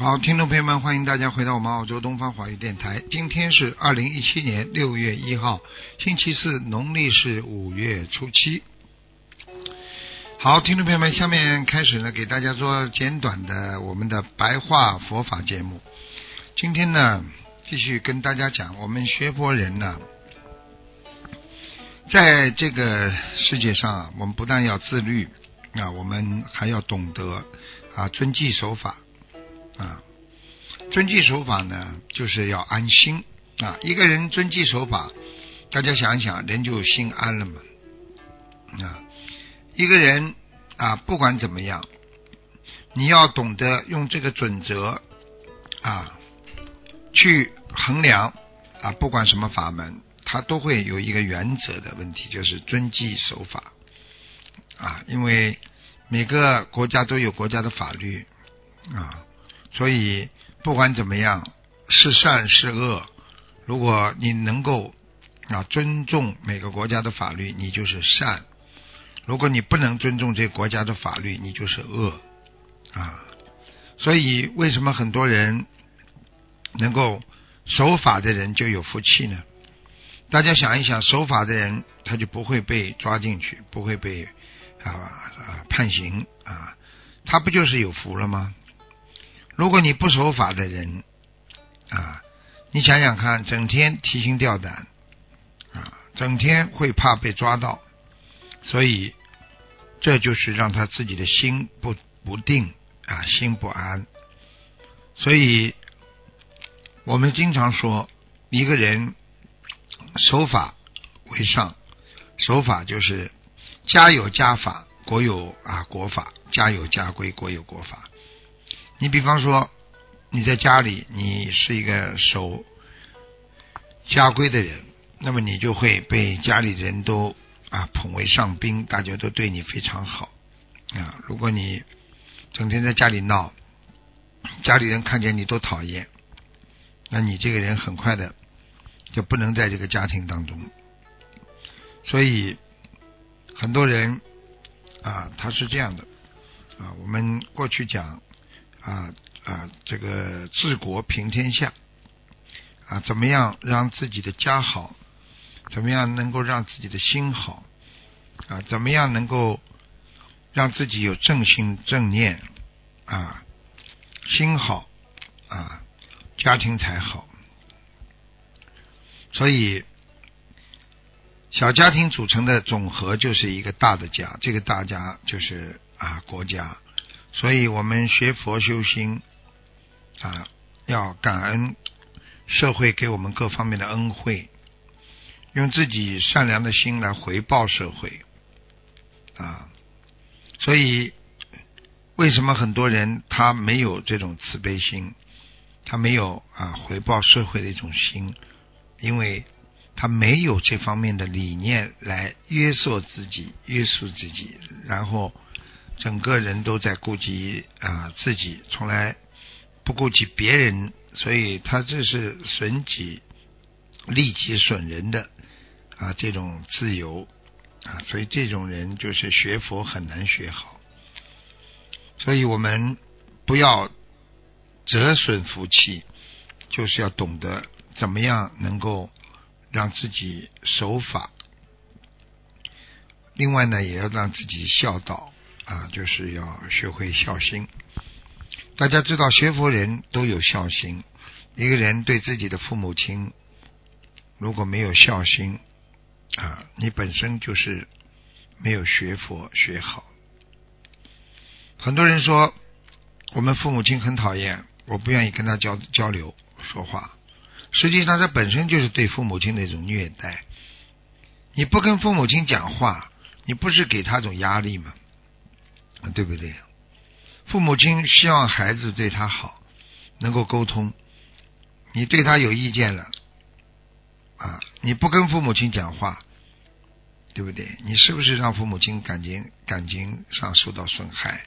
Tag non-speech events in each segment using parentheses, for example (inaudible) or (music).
好，听众朋友们，欢迎大家回到我们澳洲东方华语电台。今天是二零一七年六月一号，星期四，农历是五月初七。好，听众朋友们，下面开始呢，给大家做简短的我们的白话佛法节目。今天呢，继续跟大家讲，我们学佛人呢，在这个世界上啊，我们不但要自律啊，我们还要懂得啊，遵纪守法。啊，遵纪守法呢，就是要安心啊。一个人遵纪守法，大家想一想，人就心安了嘛。啊，一个人啊，不管怎么样，你要懂得用这个准则啊，去衡量啊，不管什么法门，它都会有一个原则的问题，就是遵纪守法啊。因为每个国家都有国家的法律啊。所以，不管怎么样，是善是恶，如果你能够啊尊重每个国家的法律，你就是善；如果你不能尊重这国家的法律，你就是恶啊。所以，为什么很多人能够守法的人就有福气呢？大家想一想，守法的人他就不会被抓进去，不会被啊啊判刑啊，他不就是有福了吗？如果你不守法的人啊，你想想看，整天提心吊胆啊，整天会怕被抓到，所以这就是让他自己的心不不定啊，心不安。所以我们经常说，一个人守法为上，守法就是家有家法，国有啊国法，家有家规，国有国法。你比方说，你在家里，你是一个守家规的人，那么你就会被家里人都啊捧为上宾，大家都对你非常好啊。如果你整天在家里闹，家里人看见你都讨厌，那你这个人很快的就不能在这个家庭当中。所以很多人啊，他是这样的啊。我们过去讲。啊啊，这个治国平天下啊，怎么样让自己的家好？怎么样能够让自己的心好？啊，怎么样能够让自己有正心正念？啊，心好啊，家庭才好。所以，小家庭组成的总和就是一个大的家，这个大家就是啊国家。所以我们学佛修心啊，要感恩社会给我们各方面的恩惠，用自己善良的心来回报社会啊。所以为什么很多人他没有这种慈悲心，他没有啊回报社会的一种心，因为他没有这方面的理念来约束自己、约束自己，然后。整个人都在顾及啊自己，从来不顾及别人，所以他这是损己利己损人的啊这种自由啊，所以这种人就是学佛很难学好。所以我们不要折损福气，就是要懂得怎么样能够让自己守法，另外呢，也要让自己孝道。啊，就是要学会孝心。大家知道，学佛人都有孝心。一个人对自己的父母亲如果没有孝心啊，你本身就是没有学佛学好。很多人说，我们父母亲很讨厌，我不愿意跟他交交流说话。实际上，这本身就是对父母亲的一种虐待。你不跟父母亲讲话，你不是给他一种压力吗？对不对？父母亲希望孩子对他好，能够沟通。你对他有意见了，啊，你不跟父母亲讲话，对不对？你是不是让父母亲感情感情上受到损害？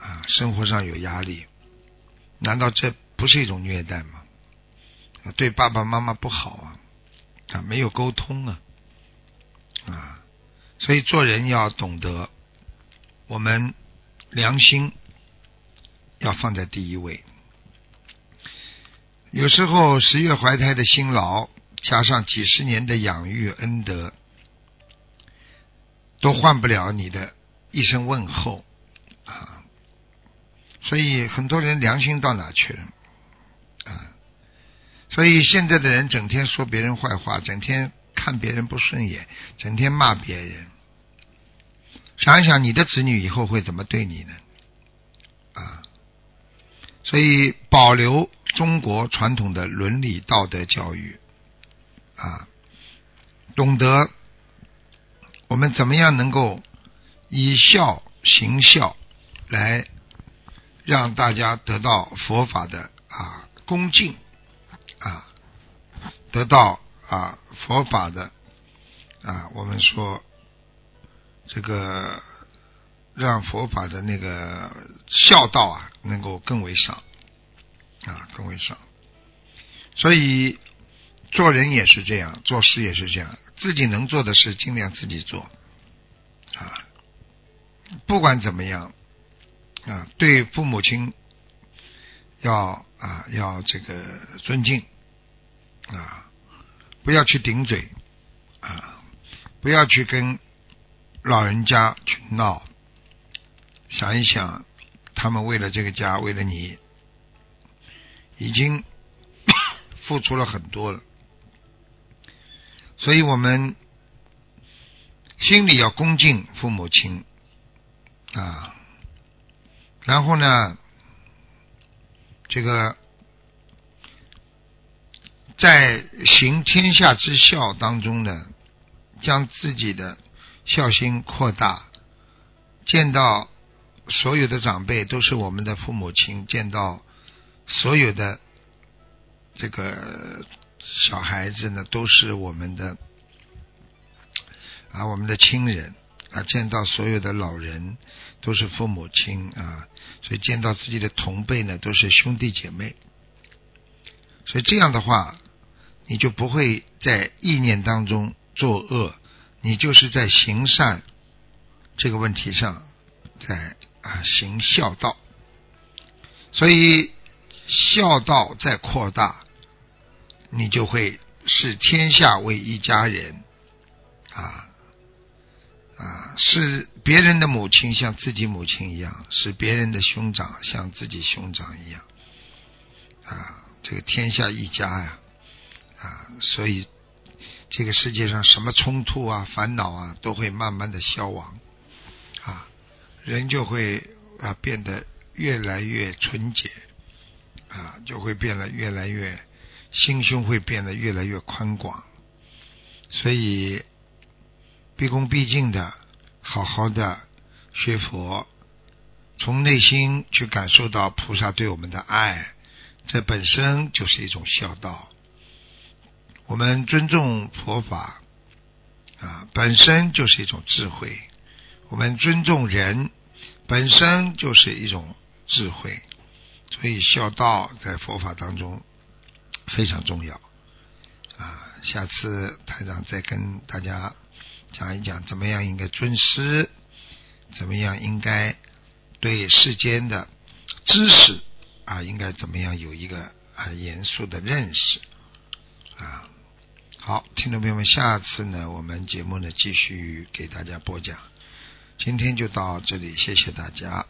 啊，生活上有压力，难道这不是一种虐待吗？对爸爸妈妈不好啊，啊，没有沟通啊，啊，所以做人要懂得，我们良心要放在第一位。有时候十月怀胎的辛劳，加上几十年的养育恩德，都换不了你的一声问候啊！所以很多人良心到哪去了啊？所以现在的人整天说别人坏话，整天看别人不顺眼，整天骂别人。想一想，你的子女以后会怎么对你呢？啊！所以保留。中国传统的伦理道德教育啊，懂得我们怎么样能够以孝行孝，来让大家得到佛法的啊恭敬啊，得到啊佛法的啊，我们说这个让佛法的那个孝道啊，能够更为上。啊，更为上，所以做人也是这样，做事也是这样，自己能做的事尽量自己做啊。不管怎么样啊，对父母亲要啊要这个尊敬啊，不要去顶嘴啊，不要去跟老人家去闹。想一想，他们为了这个家，为了你。已经 (coughs) 付出了很多了，所以我们心里要恭敬父母亲啊。然后呢，这个在行天下之孝当中呢，将自己的孝心扩大，见到所有的长辈都是我们的父母亲，见到。所有的这个小孩子呢，都是我们的啊，我们的亲人啊。见到所有的老人，都是父母亲啊。所以见到自己的同辈呢，都是兄弟姐妹。所以这样的话，你就不会在意念当中作恶，你就是在行善这个问题上，在啊行孝道。所以。孝道在扩大，你就会视天下为一家人，啊啊，是别人的母亲像自己母亲一样，是别人的兄长像自己兄长一样，啊，这个天下一家呀，啊，所以这个世界上什么冲突啊、烦恼啊，都会慢慢的消亡，啊，人就会啊变得越来越纯洁。啊，就会变得越来越心胸会变得越来越宽广，所以毕恭毕敬的，好好的学佛，从内心去感受到菩萨对我们的爱，这本身就是一种孝道。我们尊重佛法啊，本身就是一种智慧；我们尊重人，本身就是一种智慧。所以孝道在佛法当中非常重要啊！下次台长再跟大家讲一讲，怎么样应该尊师，怎么样应该对世间的知识啊，应该怎么样有一个很严肃的认识啊！好，听众朋友们，下次呢，我们节目呢继续给大家播讲，今天就到这里，谢谢大家。